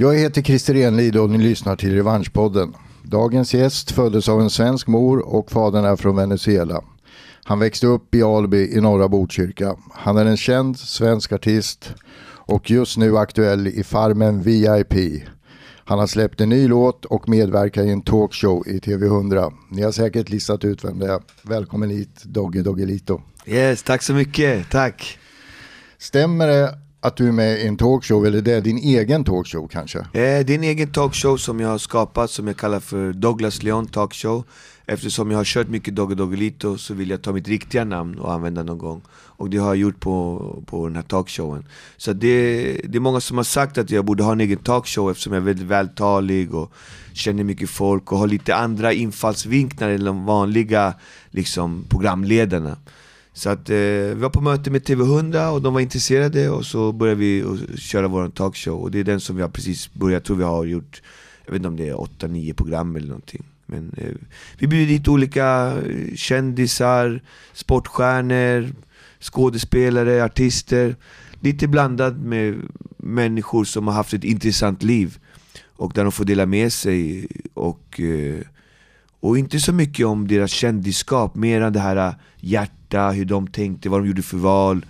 Jag heter Christer Enlid och ni lyssnar till Revanschpodden. Dagens gäst föddes av en svensk mor och fadern är från Venezuela. Han växte upp i Alby i norra Botkyrka. Han är en känd svensk artist och just nu aktuell i Farmen VIP. Han har släppt en ny låt och medverkar i en talkshow i TV100. Ni har säkert listat ut vem det är. Välkommen hit Dogge Doggelito. Yes, tack så mycket, tack. Stämmer det att du är med i en talkshow eller det är din egen talkshow kanske? Eh, det är en egen talkshow som jag har skapat som jag kallar för Douglas Leon Talkshow. Eftersom jag har kört mycket Dogge Doggelito så vill jag ta mitt riktiga namn och använda någon gång. Och det har jag gjort på, på den här talkshowen. Så det, det är många som har sagt att jag borde ha en egen talkshow eftersom jag är väldigt vältalig och känner mycket folk och har lite andra infallsvinklar än de vanliga liksom, programledarna så att, eh, vi var på möte med TV100 och de var intresserade och så började vi köra vår talkshow. Och det är den som vi har precis börjat, jag tror vi har gjort, jag vet inte om det är 8-9 program eller någonting. Men eh, vi bjuder dit olika eh, kändisar, sportstjärnor, skådespelare, artister. Lite blandat med människor som har haft ett intressant liv och där de får dela med sig och eh, och inte så mycket om deras kändisskap, mer det här eh, hjärtat hjärta, hur de tänkte, vad de gjorde för val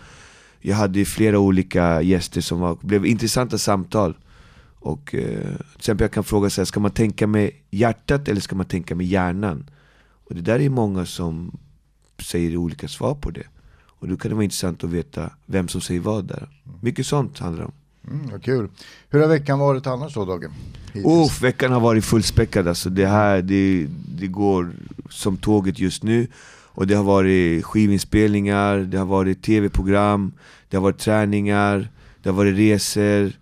Jag hade flera olika gäster som var, blev intressanta samtal och eh, till exempel jag kan fråga så här, ska man tänka med hjärtat eller ska man tänka med hjärnan? Och det där är många som säger olika svar på det Och då kan det vara intressant att veta vem som säger vad där Mycket sånt handlar det om Mm, vad kul. Hur har veckan varit annars då Dagge? Uff, veckan har varit fullspäckad alltså. Det här, det, det går som tåget just nu. Och det har varit skivinspelningar, det har varit tv-program, det har varit träningar, det har varit resor.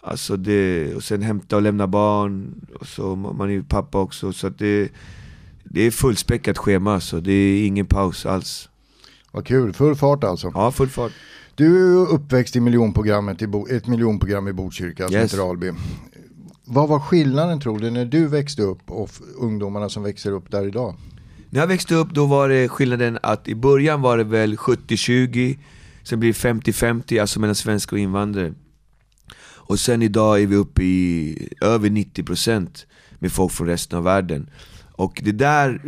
Alltså det, och sen hämta och lämna barn, och så man är ju pappa också. Så det, det är fullspäckat schema alltså. Det är ingen paus alls. Vad kul, full fart alltså. Ja, full fart. Du är uppväxt i miljonprogrammet, i Bo, ett miljonprogram i Botkyrka yes. som heter Alby. Vad var skillnaden tror du när du växte upp och ungdomarna som växer upp där idag? När jag växte upp då var det skillnaden att i början var det väl 70-20, sen blir det 50-50, alltså mellan svenskar och invandrare. Och sen idag är vi uppe i över 90% med folk från resten av världen. Och det där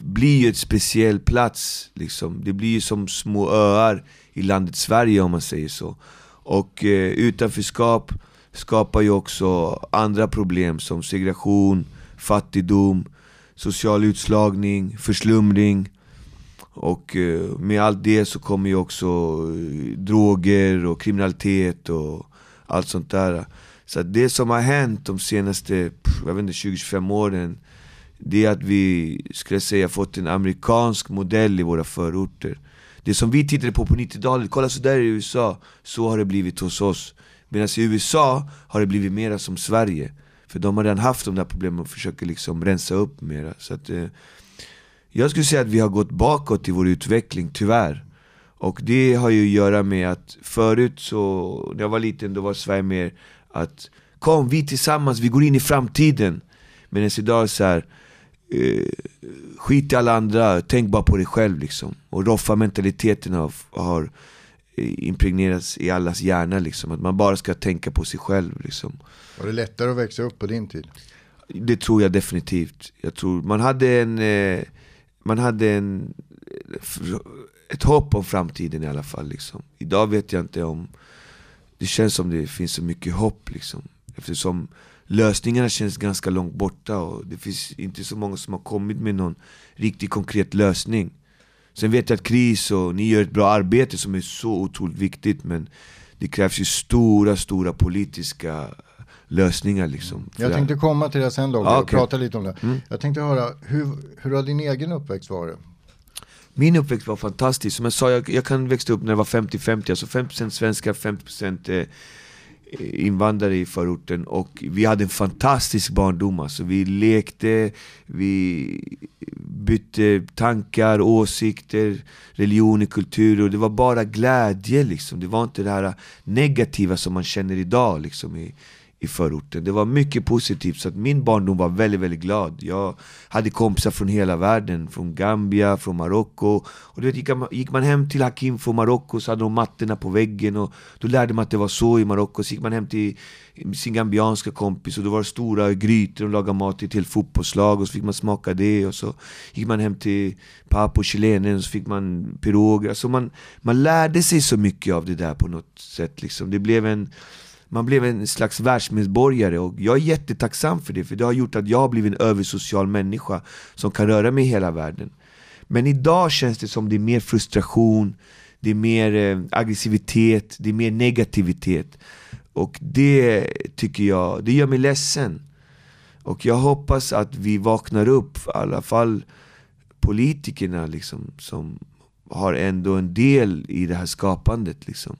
blir ju ett speciell plats, liksom. det blir ju som små öar i landet Sverige om man säger så. Och eh, utanförskap skapar ju också andra problem som segregation, fattigdom, social utslagning, förslumring. Och eh, med allt det så kommer ju också eh, droger och kriminalitet och allt sånt där. Så det som har hänt de senaste, jag vet inte, 20-25 åren Det är att vi, skulle jag säga, fått en amerikansk modell i våra förorter det som vi tittade på på 90-talet, kolla så där i USA, så har det blivit hos oss. Medan i USA har det blivit mera som Sverige. För de har redan haft de där problemen och försöker liksom rensa upp mera. Så att, eh, jag skulle säga att vi har gått bakåt i vår utveckling, tyvärr. Och det har ju att göra med att förut så, när jag var liten, då var Sverige mer att Kom, vi tillsammans, vi går in i framtiden. Medan idag är det så här, eh, skit i alla andra, tänk bara på dig själv liksom. Och roffa-mentaliteten har, har impregnerats i allas hjärna liksom. Att man bara ska tänka på sig själv liksom. Var det lättare att växa upp på din tid? Det tror jag definitivt. Jag tror, man hade en, eh, man hade en, ett hopp om framtiden i alla fall liksom. Idag vet jag inte om, det känns som det finns så mycket hopp liksom. Eftersom lösningarna känns ganska långt borta och det finns inte så många som har kommit med någon riktigt konkret lösning. Sen vet jag att KRIS och ni gör ett bra arbete som är så otroligt viktigt men det krävs ju stora, stora politiska lösningar liksom. Jag tänkte komma till det sen då, ah, okay. prata lite om det. Mm. Jag tänkte höra, hur, hur har din egen uppväxt varit? Min uppväxt var fantastisk, som jag sa, jag, jag kan växa upp när jag var 50-50, alltså 50% svenskar, 50% eh, invandrare i förorten och vi hade en fantastisk barndom alltså. Vi lekte, vi bytte tankar, åsikter, religioner, kultur och det var bara glädje liksom. Det var inte det här negativa som man känner idag liksom i, i förorten. Det var mycket positivt, så att min barndom var väldigt, väldigt glad. Jag hade kompisar från hela världen, från Gambia, från Marocko. Och du vet, gick, man, gick man hem till Hakim från Marocko så hade de mattorna på väggen och då lärde man att det var så i Marocko. Så gick man hem till sin gambianska kompis och då var det stora grytor och lagade mat till ett helt fotbollslag och så fick man smaka det och så gick man hem till Papo chilenen och så fick man piroger. Alltså man, man lärde sig så mycket av det där på något sätt liksom. Det blev en man blev en slags världsmedborgare och jag är jättetacksam för det, för det har gjort att jag har blivit en översocial människa som kan röra mig i hela världen. Men idag känns det som det är mer frustration, det är mer eh, aggressivitet, det är mer negativitet. Och det tycker jag, det gör mig ledsen. Och jag hoppas att vi vaknar upp, i alla fall politikerna liksom, som har ändå en del i det här skapandet. Liksom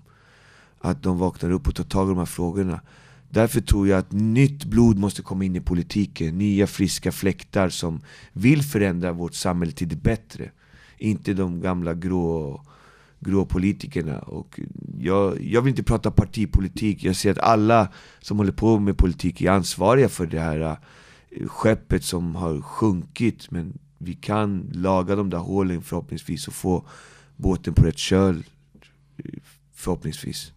att de vaknar upp och tar tag i de här frågorna. Därför tror jag att nytt blod måste komma in i politiken. Nya friska fläktar som vill förändra vårt samhälle till det bättre. Inte de gamla grå, grå politikerna. Och jag, jag vill inte prata partipolitik. Jag ser att alla som håller på med politik är ansvariga för det här eh, skeppet som har sjunkit. Men vi kan laga de där hålen förhoppningsvis och få båten på rätt köl. Eh, förhoppningsvis.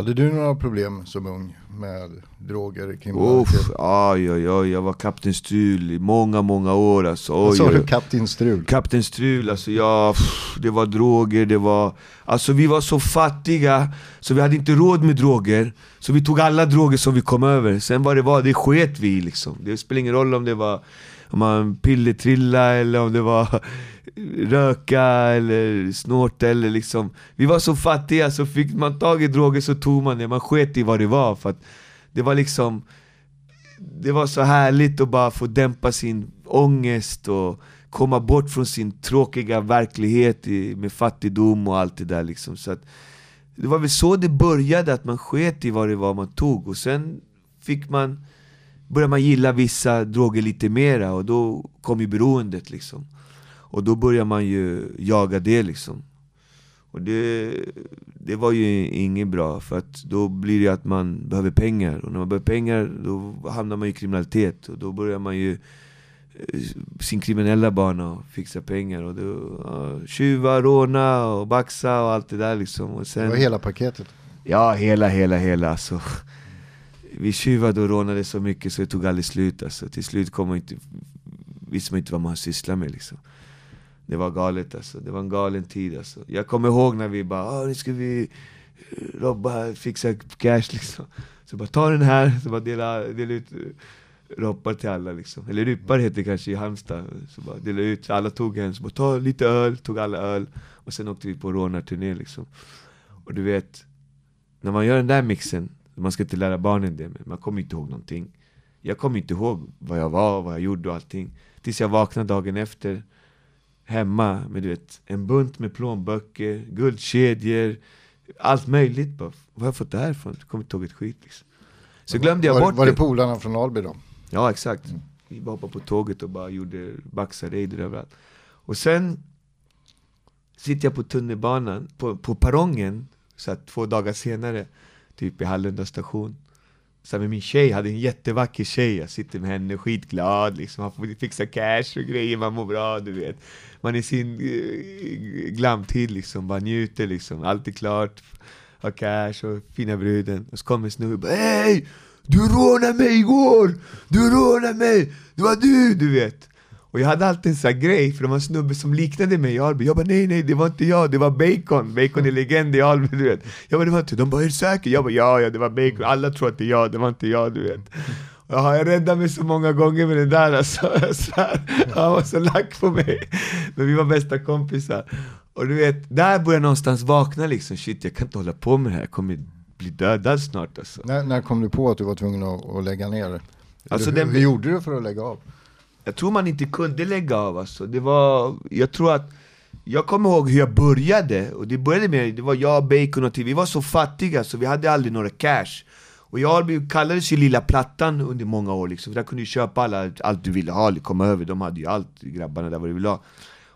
Hade du några problem som ung med droger, kriminalitet? Oj, oj, jag var Kapten Strul i många, många år alltså. Vad sa du, Kapten Strul? Kapten Strul, alltså ja, det var droger, det var... Alltså vi var så fattiga, så vi hade inte råd med droger. Så vi tog alla droger som vi kom över. Sen vad det var, det sket vi liksom. Det spelar ingen roll om det var om man pillertrilla eller om det var röka eller snorta eller liksom. Vi var så fattiga så fick man tag i droger så tog man det, man sket i vad det var för att Det var liksom Det var så härligt att bara få dämpa sin ångest och komma bort från sin tråkiga verklighet i, med fattigdom och allt det där liksom. Så att Det var väl så det började, att man sket i vad det var man tog. Och sen fick man Började man gilla vissa droger lite mera och då kom ju beroendet liksom och då börjar man ju jaga det liksom. Och det, det var ju inget bra, för att då blir det att man behöver pengar. Och när man behöver pengar, då hamnar man i kriminalitet. Och då börjar man ju eh, sin kriminella bana och fixa pengar. Och då, ja, tjuva, råna och baxa och allt det där liksom. Och sen, det var hela paketet? Ja, hela, hela, hela. Alltså. Vi tjuvade och rånade så mycket så det tog aldrig slut. Alltså. Till slut kom man inte, visste man inte vad man sysslade med. Liksom. Det var galet alltså, det var en galen tid alltså. Jag kommer ihåg när vi bara ah, nu ska vi eh, robba fixa cash liksom. Så bara ta den här, så bara dela, dela ut eh, roppar till alla liksom. Eller ryppar heter det kanske i Halmstad. Så bara dela ut, så alla tog en, så bara ta lite öl, tog alla öl. Och sen åkte vi på rånarturné liksom. Och du vet, när man gör den där mixen, man ska inte lära barnen det, men man kommer inte ihåg någonting. Jag kommer inte ihåg vad jag var, vad jag gjorde och allting. Tills jag vaknade dagen efter hemma med du vet, en bunt med plånböcker, guldkedjor, allt möjligt. Bara, var har jag fått det här ifrån? Kommer inte ihåg ett skit liksom. Så glömde jag var, bort Var det polarna från Alby då? Ja exakt. Mm. Vi var hoppade på tåget och bara gjorde baxaraider överallt. Och sen sitter jag på tunnelbanan, på, på perrongen, så att två dagar senare, typ i Hallunda station. Så med min tjej, hade en jättevacker tjej, jag sitter med henne skitglad liksom, man får fixa cash och grejer, man mår bra du vet man är sin eh, glamtid liksom, bara njuter liksom, allt är klart, har cash och fina bruden. Och så kommer Snubben snubbe och Hej! Du rånade mig igår! Du rånade mig! Det var du! Du vet. Och jag hade alltid en sån grej, för det var en snubbe som liknade mig i Alby. Jag bara nej nej, det var inte jag, det var Bacon. Bacon är legend i Alby, du vet. Jag bara det var inte De bara är du säker? Jag bara ja, ja det var Bacon. Alla tror att det är jag, det var inte jag, du vet. Ja, jag räddade mig så många gånger med det där alltså. Han var så lack på mig. Men vi var bästa kompisar. Och du vet, där började jag någonstans vakna liksom. Shit, jag kan inte hålla på med det här. Jag kommer bli dödad snart alltså. När, när kom du på att du var tvungen att, att lägga ner? Alltså, hur, hur gjorde du för att lägga av? Jag tror man inte kunde lägga av alltså. Det var, jag tror att jag kommer ihåg hur jag började, och det började med, det var jag, Bacon och TV, vi var så fattiga så vi hade aldrig några cash och jag kallades ju Lilla Plattan under många år liksom, för där kunde du köpa alla, allt du ville ha, komma över, de hade ju allt, grabbarna där vad du ville ha.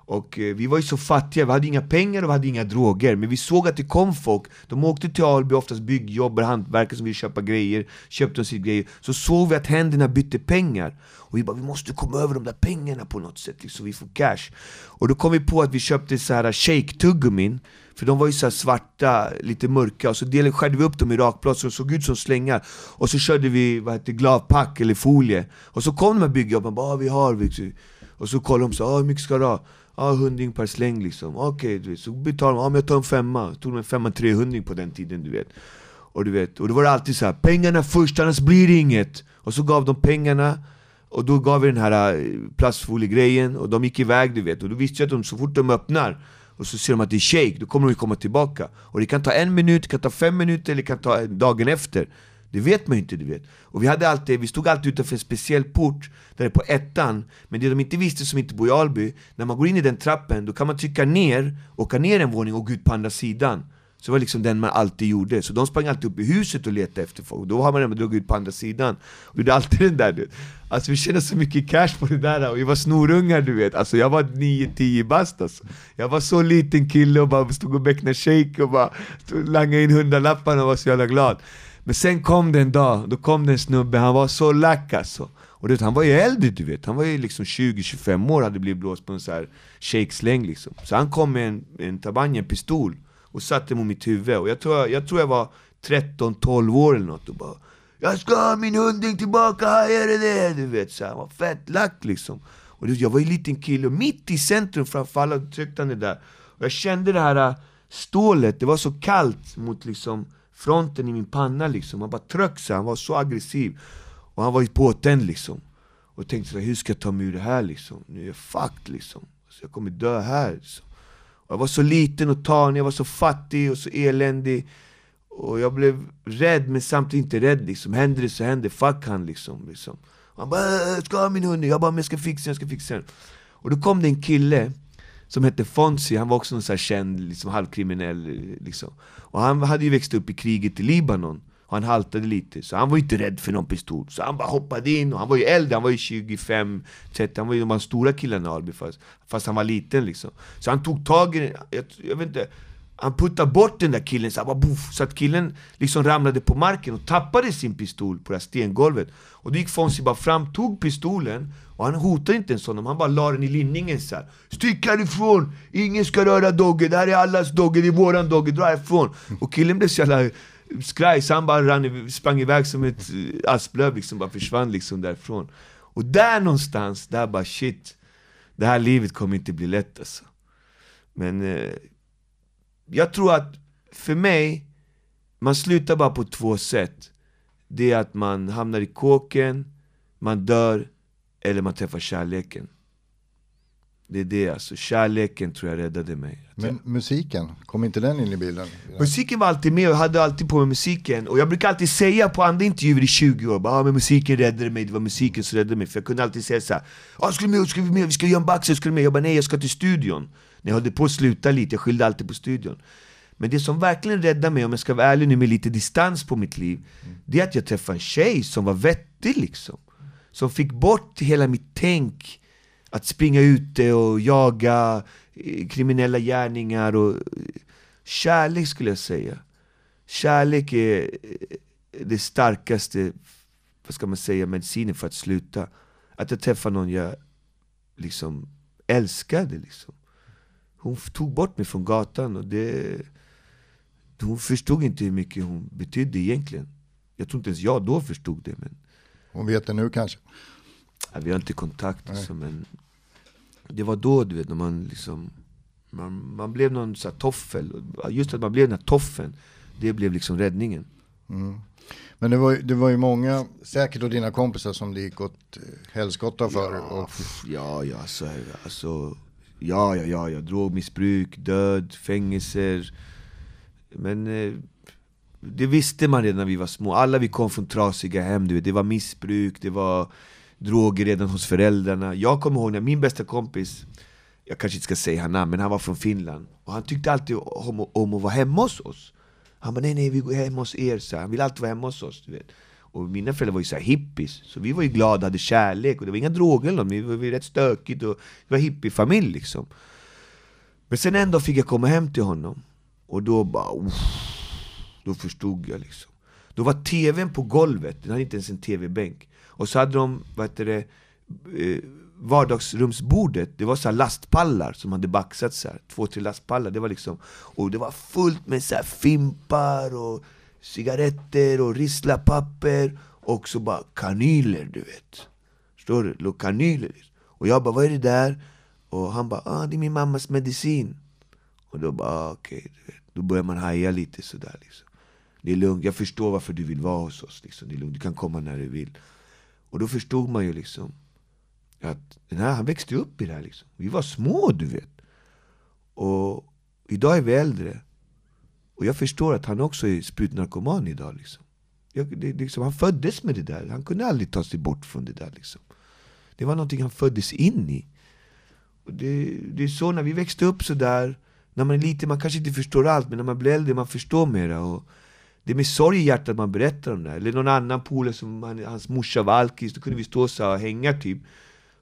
Och eh, vi var ju så fattiga, vi hade inga pengar och vi hade inga droger. Men vi såg att det kom folk, de åkte till Alby, oftast byggjobbare, hantverkare som ville köpa grejer Köpte de sitt grejer. Så såg vi att händerna bytte pengar. Och vi bara, vi måste komma över de där pengarna på något sätt, liksom, så vi får cash. Och då kom vi på att vi köpte så här shake-tuggummin. För de var ju så svarta, lite mörka, och så delen skärde vi upp dem i rakblad så de såg ut som slängar. Och så körde vi vad heter, glavpack eller folie. Och så kom de här byggjobbarna bara ah, vi har vi Och så kollade de så ah, hur mycket ska du ha? Ah, hundring per släng liksom. Okej, okay, så betalade de, ah, men jag tar en femma. Tog de en femma, trehundring på den tiden, du vet. Och du vet, och då var det alltid så här, pengarna först, annars blir det inget. Och så gav de pengarna, och då gav vi den här eh, plastfoliegrejen, och de gick iväg du vet. Och då visste jag att de, så fort de öppnar, och så ser de att det är shake, då kommer de komma tillbaka. Och det kan ta en minut, det kan ta fem minuter, eller det kan ta dagen efter. Det vet man ju inte, du vet. Och vi, hade alltid, vi stod alltid utanför en speciell port, där det är på ettan, men det de inte visste som inte bor i Alby, när man går in i den trappen, då kan man trycka ner, åka ner en våning och gå ut på andra sidan. Så det var liksom den man alltid gjorde. Så de sprang alltid upp i huset och letade efter folk. Då har man redan dragit ut på andra sidan. Och gjorde alltid den där du. Alltså vi tjänade så mycket cash på det där och vi var snorungar du vet. Alltså jag var 9-10 bast alltså. Jag var så liten kille och bara stod och becknade shake och bara langade in hundralapparna och var så jävla glad. Men sen kom det en dag, då kom det en snubbe, han var så lack alltså. Och det, han var ju äldre du vet, han var ju liksom 20-25 år, hade blivit blåst på en sån här shakesläng liksom. Så han kom med en, en tabang, en pistol, och satte mot mitt huvud. Och jag tror jag, tror jag var 13-12 år eller något och bara Jag ska ha min hunding tillbaka, hajar du det det! Du vet, så han var fett lack liksom. Och jag var ju en liten kille, och mitt i centrum framför alla tryckte han det där. Och jag kände det här äh, stålet, det var så kallt mot liksom fronten i min panna liksom. Han bara tryckte sig, han var så aggressiv. Och han var ju påtänd liksom. Och jag tänkte så hur ska jag ta mig ur det här liksom? Nu är jag fucked liksom. Så jag kommer dö här. Liksom. Jag var så liten och tanig, jag var så fattig och så eländig. Och jag blev rädd, men samtidigt inte rädd liksom. Händer det så händer fuck han liksom. liksom. han bara äh, ”ska ha min hund?” Jag bara ”men jag ska fixa den, jag ska fixa den” Och då kom det en kille som hette Fonzie, han var också en sån här känd, liksom, halvkriminell liksom. Och han hade ju växt upp i kriget i Libanon och han haltade lite, så han var ju inte rädd för någon pistol. Så han bara hoppade in, och han var ju äldre, han var ju 25, 30, han var ju de stora killarna i Alby fast, fast han var liten liksom. Så han tog tag i jag, jag vet inte, han puttade bort den där killen så, han bara, boff, så att killen liksom ramlade på marken och tappade sin pistol på det här stengolvet. Och då gick Fonzie bara fram, tog pistolen, och han hotade inte ens honom, han bara la den i linningen så här. Stick härifrån! Ingen ska röra Dogge, det här är allas Dogge, det är våran Dogge, dra härifrån! Och killen blev så jävla skraj, så han bara ran, sprang iväg som ett eh, asplöv liksom, bara försvann liksom därifrån. Och där någonstans, där bara shit, det här livet kommer inte bli lätt alltså. Men eh, jag tror att för mig, man slutar bara på två sätt. Det är att man hamnar i kåken, man dör, eller man träffar kärleken. Det är det alltså, kärleken tror jag räddade mig. Men musiken, kom inte den in i bilden? Musiken var alltid med, och jag hade alltid på mig musiken. Och jag brukar alltid säga på andra intervjuer i 20 år, bara, ah, men musiken räddade mig, det var musiken som räddade mig. För jag kunde alltid säga såhär, ah, ska du med, ska vi med, vi ska göra en bax, ska du med? Jag bara, nej jag ska till studion. När jag höll på att sluta lite, jag skyllde alltid på studion. Men det som verkligen räddade mig, om jag ska vara ärlig nu med lite distans på mitt liv, mm. det är att jag träffade en tjej som var vettig liksom. Som fick bort hela mitt tänk, att springa ute och jaga eh, kriminella gärningar och eh, kärlek skulle jag säga. Kärlek är eh, det starkaste, vad ska man säga, medicinen för att sluta. Att jag träffade någon jag liksom älskade liksom. Hon tog bort mig från gatan och det... Hon förstod inte hur mycket hon betydde egentligen. Jag tror inte ens jag då förstod det. Men... Hon vet det nu kanske? Ja, vi har inte kontakt alltså, men det var då du vet, när man liksom man, man blev någon så här toffel, just att man blev den här toffen, det blev liksom räddningen. Mm. Men det var, det var ju många, säkert och dina kompisar som det gick åt helskotta för. Ja, och... ja, ja, så, alltså, ja, ja, ja, ja, drogmissbruk, död, fängelser. Men eh, det visste man redan när vi var små, alla vi kom från trasiga hem, du vet, det var missbruk, det var droger redan hos föräldrarna. Jag kommer ihåg när min bästa kompis, jag kanske inte ska säga hans namn, men han var från Finland. Och han tyckte alltid om, om att vara hemma hos oss. Han bara nej nej, vi går hem hos er, så han ville alltid vara hemma hos oss. Du vet. Och mina föräldrar var ju så hippies, så vi var ju glada, hade kärlek, och det var inga droger eller något, vi var, vi var rätt stökigt, och vi var hippiefamilj liksom. Men sen en dag fick jag komma hem till honom, och då bara... Uff, då förstod jag liksom. Då var tvn på golvet, den hade inte ens en tv-bänk. Och så hade de, vad heter det, eh, vardagsrumsbordet, det var så lastpallar som hade baxats så här. två, tre lastpallar. Det var liksom, och det var fullt med så fimpar och cigaretter och risslapapper och så bara kanyler, du vet. Förstår du? Låg kanyler. Och jag bara, vad är det där? Och han bara, ah, det är min mammas medicin. Och då bara, ah, okej, okay, Då börjar man haja lite sådär liksom. Det är lugnt, jag förstår varför du vill vara hos oss. Liksom. Det är lugnt, du kan komma när du vill. Och då förstod man ju liksom att den här, han växte upp i det här. Liksom. Vi var små, du vet. Och idag är vi äldre. Och jag förstår att han också är sprutnarkoman idag. Liksom. Jag, det, liksom, han föddes med det där. Han kunde aldrig ta sig bort från det där. Liksom. Det var någonting han föddes in i. Och det, det är så när vi växte upp så där när man är liten, man kanske inte förstår allt, men när man blir äldre, man förstår mera. Och det är med sorg i hjärtat man berättar om det här. Eller någon annan polare som han, hans morsa var alkis, då kunde vi stå så och hänga typ.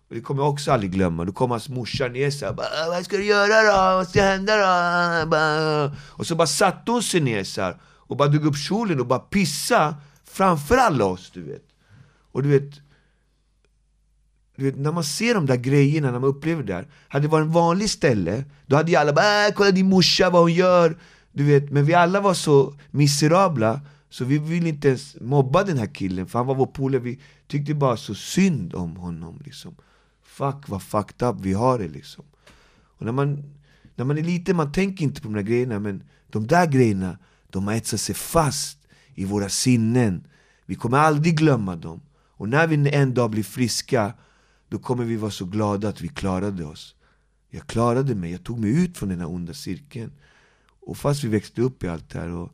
Och det kommer jag också aldrig glömma. Då kom hans morsa ner såhär, vad ska du göra då? Vad ska hända då? Och så bara satte hon sig ner så och bara drog upp kjolen och bara pissa framför alla oss, du vet. Och du vet, du vet, när man ser de där grejerna, när man upplever det där. Hade det varit en vanlig ställe, då hade ju alla bara äh, 'Kolla din morsa, vad hon gör' Du vet, men vi alla var så miserabla så vi ville inte ens mobba den här killen, för han var vår polare. Vi tyckte bara så synd om honom. Liksom. Fuck vad fucked up vi har det liksom. Och när man, när man är liten, man tänker inte på de där grejerna, men de där grejerna, de har etsat sig fast i våra sinnen. Vi kommer aldrig glömma dem. Och när vi en dag blir friska, då kommer vi vara så glada att vi klarade oss. Jag klarade mig, jag tog mig ut från den här onda cirkeln. Och fast vi växte upp i allt det här, och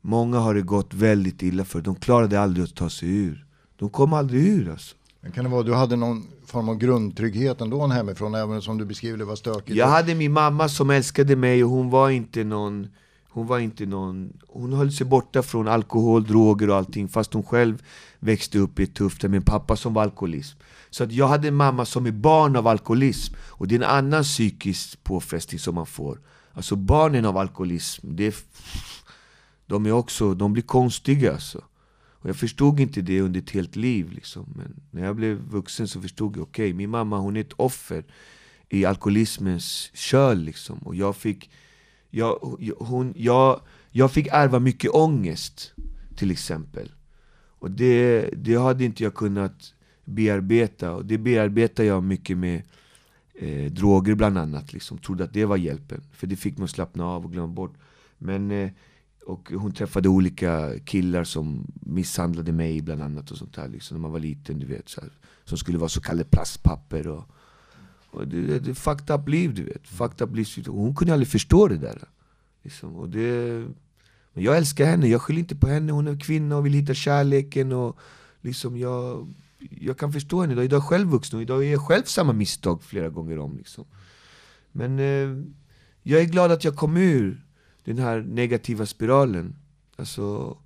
många har det gått väldigt illa för. De klarade aldrig att ta sig ur. De kom aldrig ur alltså. Men kan det vara du hade någon form av grundtrygghet ändå hemifrån, även som du beskriver det var stökigt? Jag hade min mamma som älskade mig och hon var inte någon hon var inte någon, hon höll sig borta från alkohol, droger och allting fast hon själv växte upp i ett tufft med en pappa som var alkoholist. Så att jag hade en mamma som är barn av alkoholism och det är en annan psykisk påfrestning som man får. Alltså barnen av alkoholism, det de, är också, de blir konstiga alltså. Och jag förstod inte det under ett helt liv liksom. Men när jag blev vuxen så förstod jag, okej, okay, min mamma hon är ett offer i alkoholismens köl liksom. Och jag fick, jag, hon, jag, jag fick ärva mycket ångest, till exempel. Och det, det hade inte jag kunnat bearbeta, och det bearbetar jag mycket med eh, droger bland annat. Liksom. Trodde att det var hjälpen, för det fick mig att slappna av och glömma bort. Men, eh, och hon träffade olika killar som misshandlade mig bland annat och sånt där, liksom, när man var liten, du vet. Så här, som skulle vara så kallade plastpapper. Och, och det, det, det fucked up liv, du vet. Fucked up liv. Hon kunde aldrig förstå det där. Liksom. Och det, men jag älskar henne, jag skyller inte på henne. Hon är kvinna och vill hitta kärleken. Och liksom jag jag kan förstå henne idag, idag är jag själv vuxen och idag gör jag själv samma misstag flera gånger om. Liksom. Men eh, jag är glad att jag kom ur den här negativa spiralen. Alltså,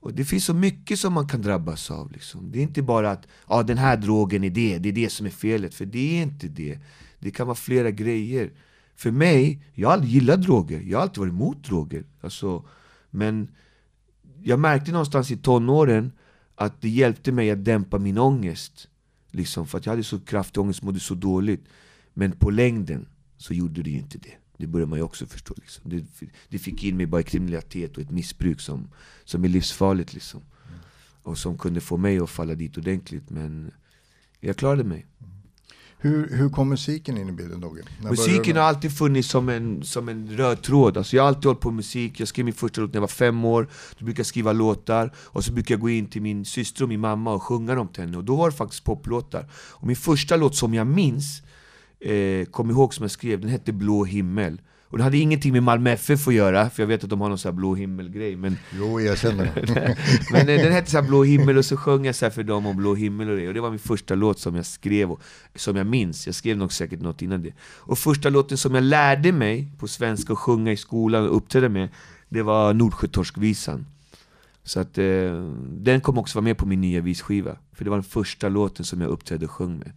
och det finns så mycket som man kan drabbas av. Liksom. Det är inte bara att ah, den här drogen är det, det är det som är felet. För det är inte det. Det kan vara flera grejer. För mig, jag har aldrig gillat droger. Jag har alltid varit emot droger. Alltså, men jag märkte någonstans i tonåren att det hjälpte mig att dämpa min ångest. Liksom, för att jag hade så kraftig ångest, mådde så dåligt. Men på längden så gjorde det ju inte det. Det börjar man ju också förstå. Liksom. Det, det fick in mig bara i kriminalitet och ett missbruk som, som är livsfarligt. Liksom. Och som kunde få mig att falla dit ordentligt. Men jag klarade mig. Hur, hur kom musiken in i bilden Dogge? Musiken har alltid funnits som en, som en röd tråd. Alltså jag har alltid hållit på med musik, jag skrev min första låt när jag var fem år, då brukade jag skriva låtar, och så brukade jag gå in till min syster och min mamma och sjunga dem till henne, och då var det faktiskt poplåtar. Och min första låt som jag minns, eh, kom ihåg som jag skrev, den hette Blå himmel. Och det hade ingenting med Malmö FF att göra, för jag vet att de har någon sån här blå himmel-grej. Men... Jo, jag känner Men eh, den hette så Blå himmel, och så sjöng jag så för dem om blå himmel och det. Och det var min första låt som jag skrev, och, som jag minns. Jag skrev nog säkert något innan det. Och första låten som jag lärde mig på svenska att sjunga i skolan och uppträda med, det var Nordsjötorskvisan. Så att eh, den kommer också vara med på min nya visskiva. För det var den första låten som jag uppträdde och sjöng med.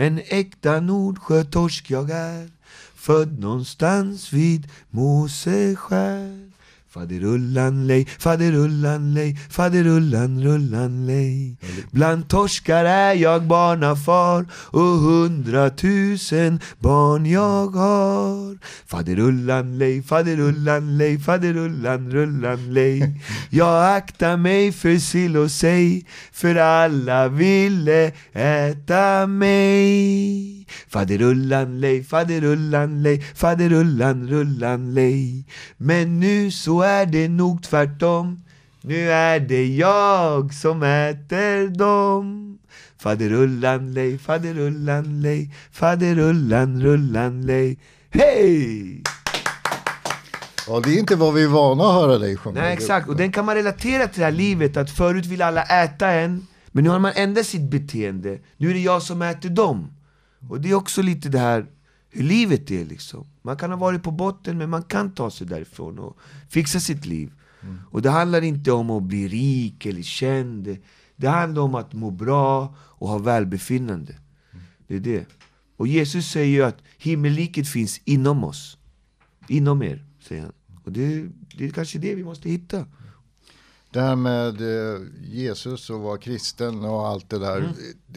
En äkta Nordsjötorsk jag är Född någonstans vid Moseskär. Faderullan lej, faderullan lej, faderullan rullan lej. Bland torskar är jag barnafar och hundratusen barn jag har. Faderullan lej, faderullan lej, faderullan rullan lej. Jag aktar mig för sill och sej, för alla ville äta mig. Faderullan lej, faderullan lej, faderullan rullan lej. Men nu så är det nog tvärtom. Nu är det jag som äter dem. Faderullan lej, faderullan lej, faderullan rullan lej. Hej! Ja, det är inte vad vi är vana att höra dig sjunga. Nej exakt, och den kan man relatera till det här livet, att förut ville alla äta en Men nu har man ändrat sitt beteende, nu är det jag som äter dem Och det är också lite det här, hur livet är liksom. Man kan ha varit på botten, men man kan ta sig därifrån och fixa sitt liv. Och det handlar inte om att bli rik eller känd. Det handlar om att må bra och ha välbefinnande. Det är det. Och Jesus säger ju att himmelriket finns inom oss. Inom er, säger han. Och det, det är kanske det vi måste hitta Det här med eh, Jesus och vara kristen och allt det där. Mm.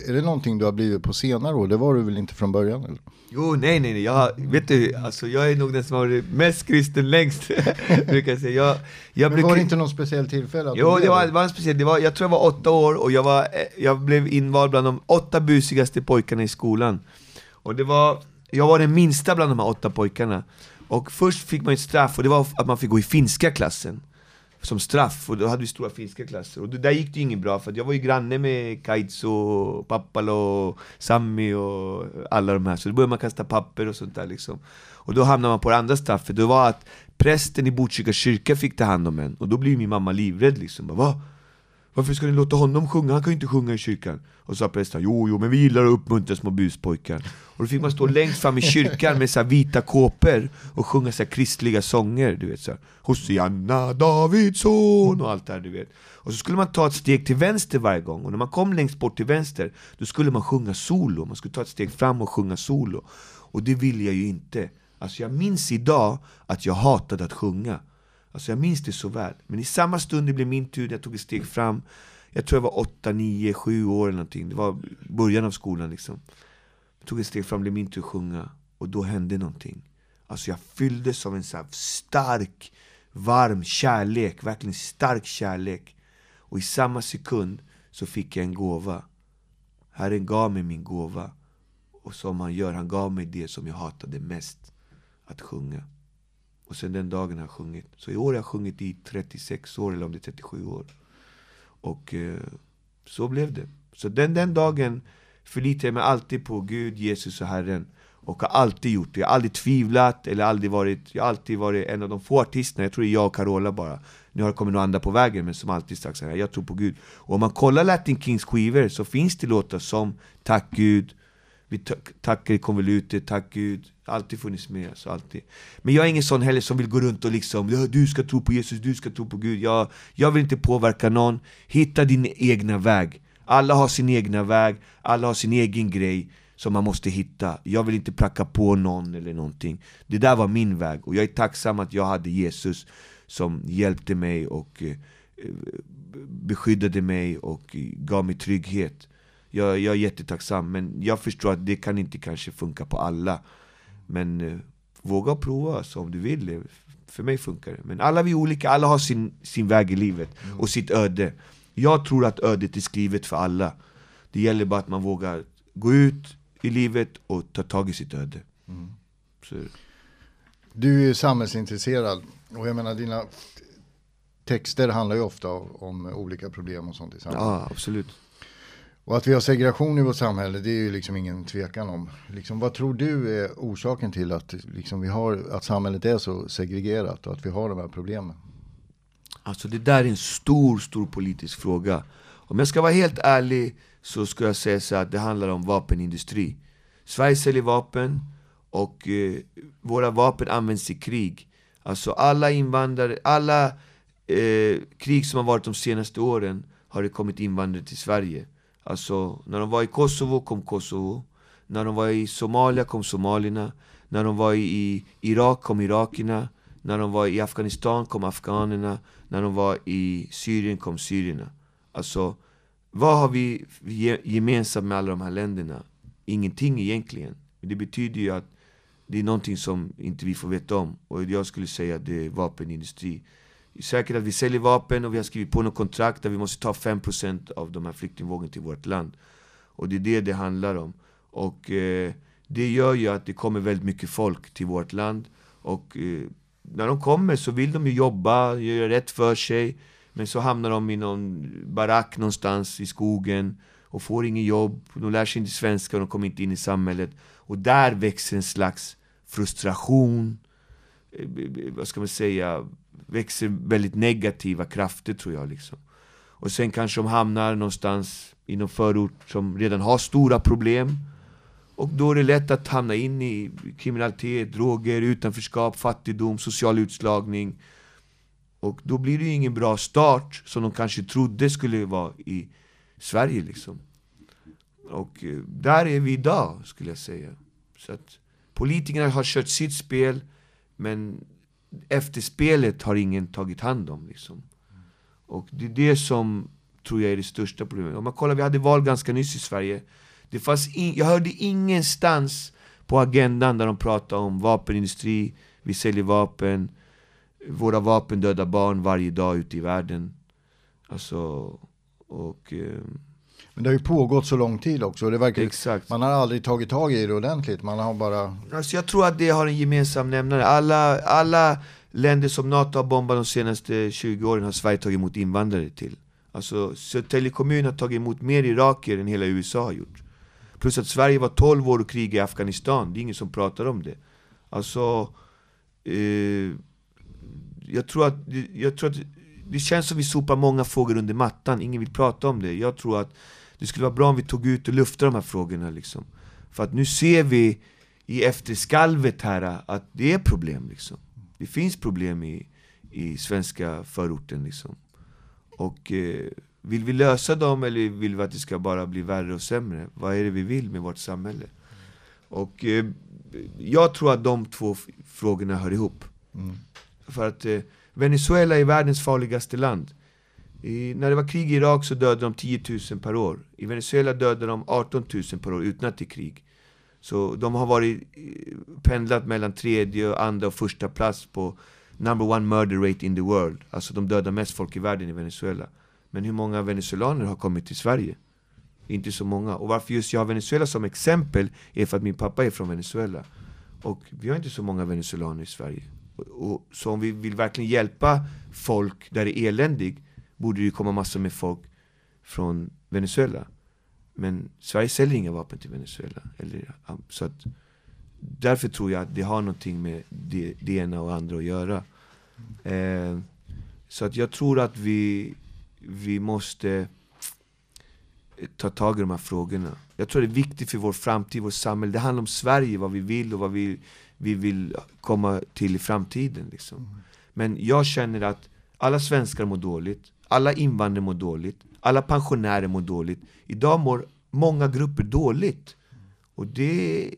Är det någonting du har blivit på senare år? Det var du väl inte från början? Eller? Jo, nej, nej, nej. Jag, vet du, alltså, jag är nog den som har varit mest kristen längst. brukar jag säga. Jag, jag Men var det inte något speciellt tillfälle? Jo, det var, det var en speciell, det var, jag tror jag var åtta år och jag, var, eh, jag blev invald bland de åtta busigaste pojkarna i skolan. Och det var, jag var den minsta bland de här åtta pojkarna. Och först fick man ett straff, och det var att man fick gå i finska klassen. Som straff, och då hade vi stora finska klasser. Och det, där gick det ju inget bra, för att jag var ju granne med Kaitso, Pappalo, Sammy och alla de här. Så då började man kasta papper och sånt där liksom. Och då hamnade man på det andra straffet, det var att prästen i Botkyrka kyrka fick ta hand om en. Och då blev min mamma livrädd liksom. Bara, Va? Varför ska ni låta honom sjunga? Han kan ju inte sjunga i kyrkan. Och så sa prästen, jo, jo, men vi gillar att uppmuntra små buspojkar. Och då fick man stå längst fram i kyrkan med så här vita kåpor och sjunga så här kristliga sånger, du vet så här. Hosianna, Davidsson, och allt det här, du vet. Och så skulle man ta ett steg till vänster varje gång, och när man kom längst bort till vänster, då skulle man sjunga solo. Man skulle ta ett steg fram och sjunga solo. Och det ville jag ju inte. Alltså jag minns idag att jag hatade att sjunga. Alltså jag minns det så väl. Men i samma stund det blev min tur, jag tog ett steg fram. Jag tror jag var 8, 9, 7 år eller någonting. Det var början av skolan liksom. Jag tog ett steg fram, det blev min tur att sjunga. Och då hände någonting. Alltså jag fylldes av en så här stark, varm kärlek. Verkligen stark kärlek. Och i samma sekund så fick jag en gåva. Herren gav mig min gåva. Och som han gör, han gav mig det som jag hatade mest. Att sjunga. Och sen den dagen har jag sjungit. Så i år har jag sjungit i 36 år, eller om det är 37 år. Och eh, så blev det. Så den, den dagen förlitar jag mig alltid på Gud, Jesus och Herren. Och har alltid gjort det. Jag har aldrig tvivlat, eller aldrig varit... Jag har alltid varit en av de få artisterna, jag tror det är jag och Carola bara. Nu har det kommit några andra på vägen, men som alltid sagt så här, jag tror på Gud. Och om man kollar Latin Kings skivor så finns det låtar som Tack Gud, vi tackar i konvolutet, tack Gud. Alltid funnits med, oss, alltid. Men jag är ingen sån heller som vill gå runt och liksom Du ska tro på Jesus, du ska tro på Gud. Jag, jag vill inte påverka någon. Hitta din egna väg. Alla har sin egna väg, alla har sin egen grej som man måste hitta. Jag vill inte pracka på någon eller någonting. Det där var min väg, och jag är tacksam att jag hade Jesus som hjälpte mig och eh, beskyddade mig och eh, gav mig trygghet. Jag, jag är jättetacksam, men jag förstår att det kan inte kanske funka på alla. Men eh, våga prova alltså, om du vill. det. För mig funkar det. Men alla vi är olika, alla har sin, sin väg i livet och sitt öde. Jag tror att ödet är skrivet för alla. Det gäller bara att man vågar gå ut i livet och ta tag i sitt öde. Så, Du är samhällsintresserad och jag menar dina texter handlar ju ofta om olika problem och sånt i samhället. ja, absolut. Och att vi har segregation i vårt samhälle, det är ju liksom ingen tvekan om. Liksom, vad tror du är orsaken till att, liksom, vi har, att samhället är så segregerat och att vi har de här problemen? Alltså det där är en stor, stor politisk fråga. Om jag ska vara helt ärlig så ska jag säga så att det handlar om vapenindustri. Sverige säljer vapen och eh, våra vapen används i krig. Alltså alla invandrare, alla eh, krig som har varit de senaste åren har det kommit invandrare till Sverige. Alltså när de var i Kosovo kom Kosovo. När de var i Somalia kom somalierna. När de var i Irak kom irakierna. När de var i Afghanistan kom afghanerna. När de var i Syrien kom syrierna. Alltså, vad har vi gemensamt med alla de här länderna? Ingenting egentligen. Det betyder ju att det är någonting som inte vi får veta om. Och jag skulle säga att det är vapenindustri. Säkert att vi säljer vapen och vi har skrivit på något kontrakt där vi måste ta 5% av de här flyktingvågen till vårt land. Och det är det det handlar om. Och eh, det gör ju att det kommer väldigt mycket folk till vårt land. Och eh, när de kommer så vill de ju jobba, göra rätt för sig. Men så hamnar de i någon barack någonstans i skogen och får ingen jobb. De lär sig inte svenska och de kommer inte in i samhället. Och där växer en slags frustration, eh, eh, eh vad ska man säga, växer väldigt negativa krafter tror jag. Liksom. Och sen kanske de hamnar någonstans i någon förort som redan har stora problem. Och då är det lätt att hamna in i kriminalitet, droger, utanförskap, fattigdom, social utslagning. Och då blir det ju ingen bra start som de kanske trodde skulle vara i Sverige liksom. Och eh, där är vi idag, skulle jag säga. Så att politikerna har kört sitt spel, men efterspelet har ingen tagit hand om. Liksom. Och det är det som tror jag är det största problemet. Om man kollar, vi hade val ganska nyss i Sverige. Det fanns in, jag hörde ingenstans på agendan där de pratade om vapenindustri, vi säljer vapen, våra vapen dödar barn varje dag ute i världen. Alltså, och... Eh, men det har ju pågått så lång tid också. Det verkar, Exakt. Man har aldrig tagit tag i det ordentligt. Man har bara... Alltså jag tror att det har en gemensam nämnare. Alla, alla länder som NATO har bombat de senaste 20 åren har Sverige tagit emot invandrare till. Alltså Södertälje kommun har tagit emot mer iraker än hela USA har gjort. Plus att Sverige var 12 år och krigade i Afghanistan. Det är ingen som pratar om det. Alltså... Eh, jag tror att, jag tror att det känns som vi sopar många frågor under mattan, ingen vill prata om det. Jag tror att det skulle vara bra om vi tog ut och luftade de här frågorna liksom. För att nu ser vi i efterskalvet här att det är problem liksom. Det finns problem i, i svenska förorten liksom. Och eh, vill vi lösa dem eller vill vi att det ska bara bli värre och sämre? Vad är det vi vill med vårt samhälle? Och eh, jag tror att de två frågorna hör ihop. Mm. För att eh, Venezuela är världens farligaste land. I, när det var krig i Irak så dödade de 10 000 per år. I Venezuela dödade de 18 000 per år utan att det är krig. Så de har varit eh, pendlat mellan tredje, andra och första plats på number one murder rate in the world. Alltså de dödar mest folk i världen i Venezuela. Men hur många venezuelaner har kommit till Sverige? Inte så många. Och varför just jag har Venezuela som exempel är för att min pappa är från Venezuela. Och vi har inte så många venezuelaner i Sverige. Och, så om vi vill verkligen hjälpa folk där det är eländigt borde det ju komma massor med folk från Venezuela. Men Sverige säljer inga vapen till Venezuela. Eller, så att, därför tror jag att det har någonting med det, det ena och andra att göra. Eh, så att jag tror att vi, vi måste ta tag i de här frågorna. Jag tror det är viktigt för vår framtid, vårt samhälle. Det handlar om Sverige, vad vi vill och vad vi, vi vill komma till i framtiden. Liksom. Mm. Men jag känner att alla svenskar mår dåligt, alla invandrare mår dåligt, alla pensionärer mår dåligt. Idag mår många grupper dåligt. Och det,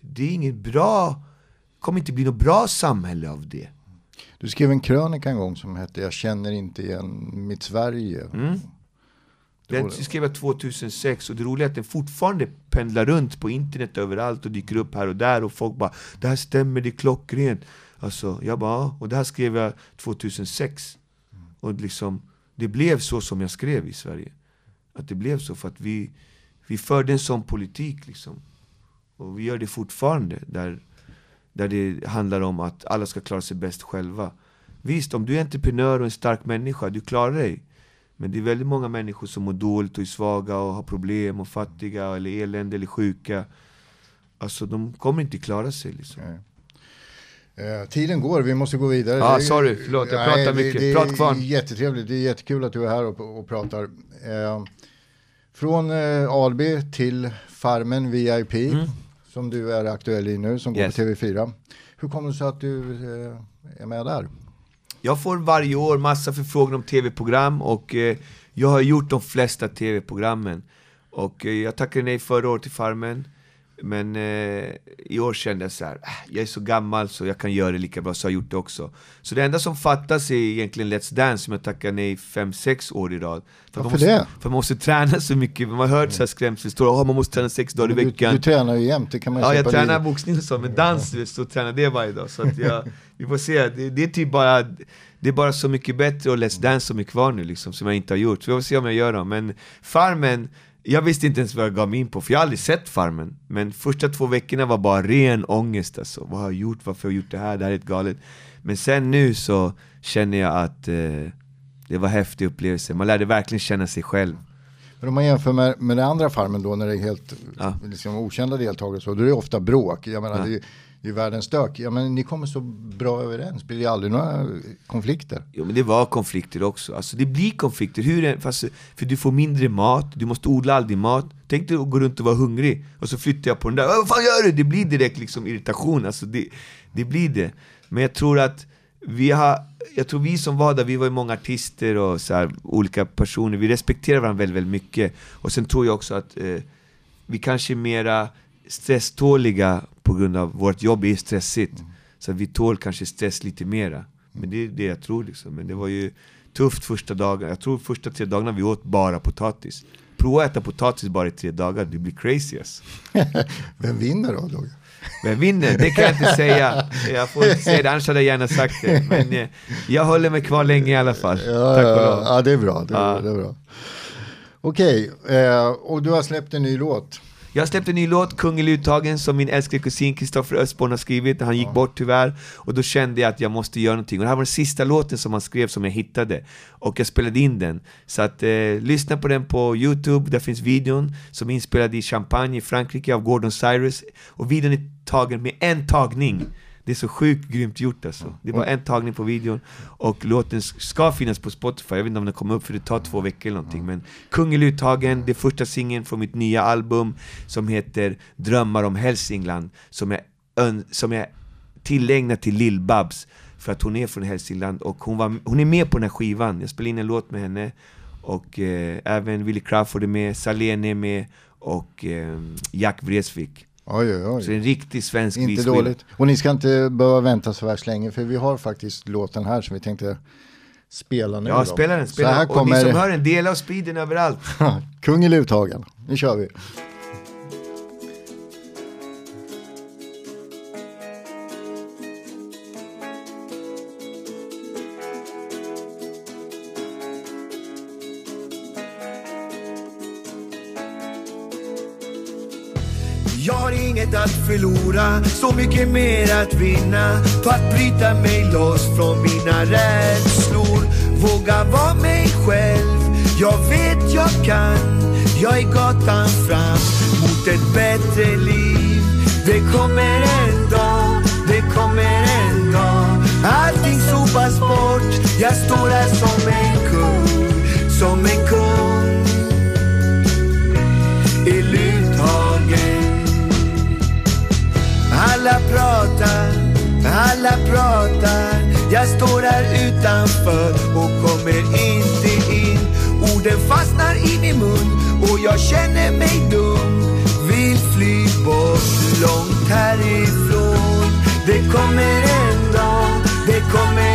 det är inget bra, kommer inte bli något bra samhälle av det. Du skrev en krönika en gång som hette Jag känner inte igen mitt Sverige. Mm. Den skrev jag 2006 och det roliga är att den fortfarande pendlar runt på internet överallt och dyker upp här och där och folk bara Det här stämmer, det är klockrent. Alltså, jag bara, ja. och det här skrev jag 2006. Och liksom, det blev så som jag skrev i Sverige. Att det blev så för att vi, vi förde en sån politik liksom. Och vi gör det fortfarande. Där, där det handlar om att alla ska klara sig bäst själva. Visst, om du är entreprenör och en stark människa, du klarar dig. Men det är väldigt många människor som mår dåligt och är svaga och har problem och fattiga eller elände eller sjuka. Alltså de kommer inte klara sig liksom. Eh, tiden går, vi måste gå vidare. Ja, ah, sorry, förlåt, jag pratar nej, mycket. Det, det Prat kvar. jättetrevligt, det är jättekul att du är här och, och pratar. Eh, från eh, Alby till Farmen VIP, mm. som du är aktuell i nu, som yes. går på TV4. Hur kommer det sig att du eh, är med där? Jag får varje år massa förfrågningar om tv-program och eh, jag har gjort de flesta tv-programmen. Och eh, jag tackade nej förra året till Farmen. Men eh, i år kände jag så här, "Ah, jag är så gammal så jag kan göra det lika bra, så jag har gjort det också. Så det enda som fattas är egentligen Let's Dance, som jag tackar nej 5-6 år i rad. För Varför måste, det? För man måste träna så mycket, man har hört så här skrämselhistorier, oh, man måste träna sex dagar i veckan. du tränar ju jämt, det kan man ju Ja, jag tränar dig. boxning och så, men dans, vet, så tränar det varje dag. Så att jag, vi får se, det, det är typ bara, det är bara så mycket bättre och Let's Dance som är kvar nu liksom, som jag inte har gjort. Så vi får se om jag gör dem. Men Farmen, jag visste inte ens vad jag gav mig in på, för jag har aldrig sett Farmen. Men första två veckorna var bara ren ångest alltså. Vad har jag gjort? Varför har jag gjort det här? Det här är helt galet. Men sen nu så känner jag att eh, det var en häftig upplevelse. Man lärde verkligen känna sig själv. Men om man jämför med, med den andra farmen då när det är helt Ja. liksom, okända deltagare så, då är det ofta bråk. Jag menar, Ja. det, i det är världens stök. Ja, men ni kommer så bra överens, blir det aldrig några konflikter? Jo men det var konflikter också, alltså det blir konflikter, hur är, fast, för du får mindre mat, du måste odla all din mat. Tänk dig att gå runt och vara hungrig, och så flyttar jag på den där, vad fan gör du? Det blir direkt liksom irritation, alltså det, det blir det. Men jag tror att vi har, jag tror vi som var där, vi var ju många artister och så här, olika personer, vi respekterar varandra väldigt, väldigt mycket. Och sen tror jag också att eh, vi kanske är mera stresståliga på grund av vårt jobb är stressigt Så att vi tål kanske stress lite mera Men det är det jag tror liksom, men det var ju tufft första dagen Jag tror första tre dagarna vi åt bara potatis Prova att äta potatis bara i tre dagar, det blir crazy alltså. Vem vinner då? då? Men vinner, det kan jag inte säga Jag får inte säga det, annars hade jag gärna sagt det Men eh, jag håller mig kvar länge i alla fall Ja, Tack och ja, lov ja, det är bra. Det är, Ja. bra, det är bra. Okej, eh, och du har släppt en ny låt. Jag har släppt en ny låt, Kung i uttagen, som min älskade kusin Kristoffer Östborn har skrivit. Han gick bort tyvärr, och då kände jag att jag måste göra någonting. Och det här var den sista låten som han skrev som jag hittade. Och jag spelade in den. Så att, eh, lyssna på den på Youtube, där finns videon som är inspelad i Champagne i Frankrike av Gordon Cyrus. Och videon är tagen med en tagning. Det är så sjukt grymt gjort alltså. Det var en tagning på videon. Och låten ska finnas på Spotify, jag vet inte om den kommer upp för det tar två veckor eller någonting. Men Kung i uttagen, det är första singeln från mitt nya album som heter Drömmar om Hälsingland som är, ön- som är tillägnad till Lill-Babs för att hon är från Hälsingland. Och hon, var, hon är med på den här skivan, jag spelade in en låt med henne. Och eh, även Willie Crawford är med, Salene är med. Och eh, Jack Vreeswijk Oj, oj, Så det är oj. en riktig svensk Inte visskiva. dåligt. Och ni ska inte behöva vänta så värst länge för vi har faktiskt låten här som vi tänkte spela nu. Ja, då. spela den, Så spela här den. Och ni som hör den, dela och sprid den överallt. Kung i luthagen. Nu kör vi. Förlora, så mycket mer att vinna på att bryta mig loss från mina rädslor. Våga vara mig själv, jag vet jag kan. Jag är gatan fram mot ett bättre liv. Det kommer en dag, det kommer en dag. Allting sopas bort, jag står här som en kung, som en Alla pratar, alla pratar. Jag står här utanför och kommer inte in. Orden fastnar i min mun och jag känner mig dum. Vill fly bort långt härifrån. Det kommer en dag, det kommer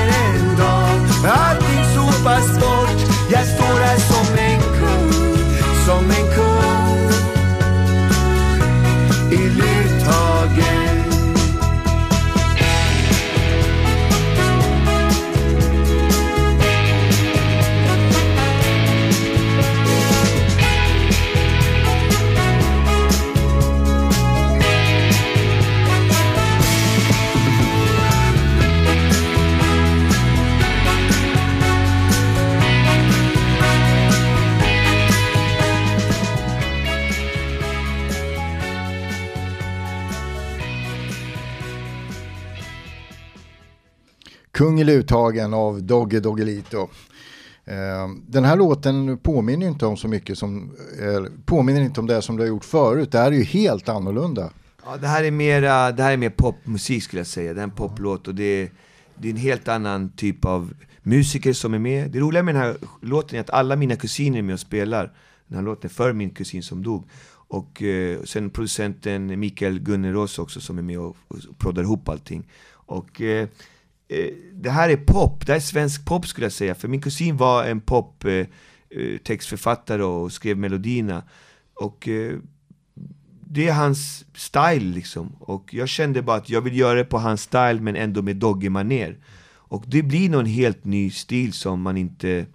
Kung i luthagen av Dogge Doggelito. Eh, den här låten påminner ju inte om så mycket som, påminner inte om det som du har gjort förut. Det här är ju helt annorlunda. Ja, det här är mera, det här är mer popmusik skulle jag säga, det är en poplåt och det är, det är en helt annan typ av musiker som är med. Det roliga med den här låten är att alla mina kusiner är med och spelar den här låten för min kusin som dog. Och eh, sen producenten Mikael Gunnerås också som är med och, och proddar ihop allting. Och eh, Eh, det här är pop, det här är svensk pop skulle jag säga. För min kusin var en pop eh, eh, textförfattare och skrev melodierna. Och eh, det är hans style liksom. Och jag kände bara att jag vill göra det på hans style men ändå med doggy-manér. Och det blir någon helt ny stil som man inte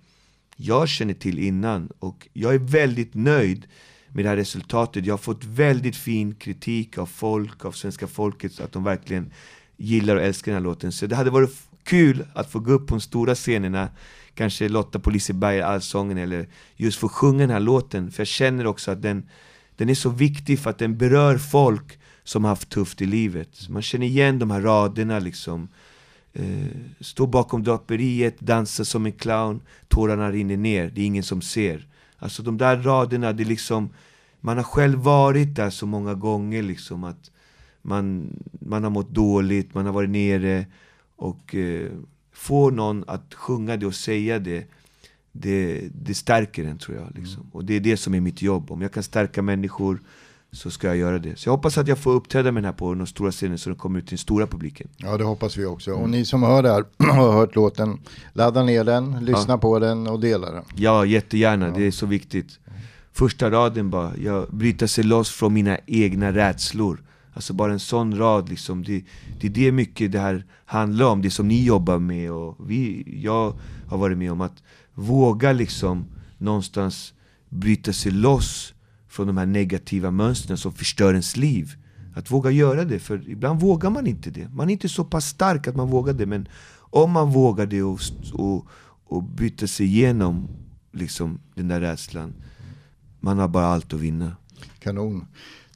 jag känner till innan. Och jag är väldigt nöjd med det här resultatet. Jag har fått väldigt fin kritik av folk, av svenska folket, att de verkligen gillar och älskar den här låten. Så det hade varit kul att få gå upp på de stora scenerna, kanske Lotta på Liseberg, Allsången, eller just få sjunga den här låten. För jag känner också att den, den är så viktig för att den berör folk som har haft tufft i livet. Man känner igen de här raderna liksom. Eh, stå bakom draperiet, dansa som en clown, tårarna rinner ner, det är ingen som ser. Alltså de där raderna, det är liksom, man har själv varit där så många gånger liksom att man, man har mått dåligt, man har varit nere och eh, få någon att sjunga det och säga det, det, det stärker en tror jag. Liksom. Mm. Och det är det som är mitt jobb. Om jag kan stärka människor så ska jag göra det. Så jag hoppas att jag får uppträda med den här på de stora scenen så den kommer ut till den stora publiken. Ja det hoppas vi också. Mm. Och ni som hör det här har hört låten, ladda ner den, lyssna ja. på den och dela den. Ja jättegärna, ja. det är så viktigt. Första raden bara, jag bryter sig loss från mina egna rädslor. Alltså bara en sån rad liksom, det, det är det mycket det här handlar om, det som ni jobbar med och vi, jag har varit med om. Att våga liksom någonstans bryta sig loss från de här negativa mönstren som förstör ens liv. Att våga göra det, för ibland vågar man inte det. Man är inte så pass stark att man vågar det, men om man vågar det och, och, och bryta sig igenom liksom, den där rädslan, man har bara allt att vinna. Kanon.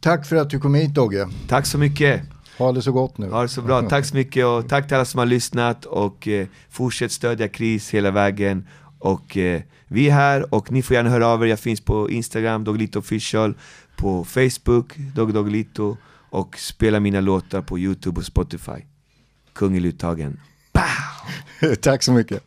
Tack för att du kom hit Dogge. Tack så mycket. Ha det så gott nu. Ha det så bra. Tack så mycket och tack till alla som har lyssnat och eh, fortsätt stödja KRIS hela vägen. Och eh, vi är här och ni får gärna höra av er. Jag finns på Instagram, Doglito official, på Facebook, Dog och spela mina låtar på Youtube och Spotify. Kungeluttagen. Tack så mycket.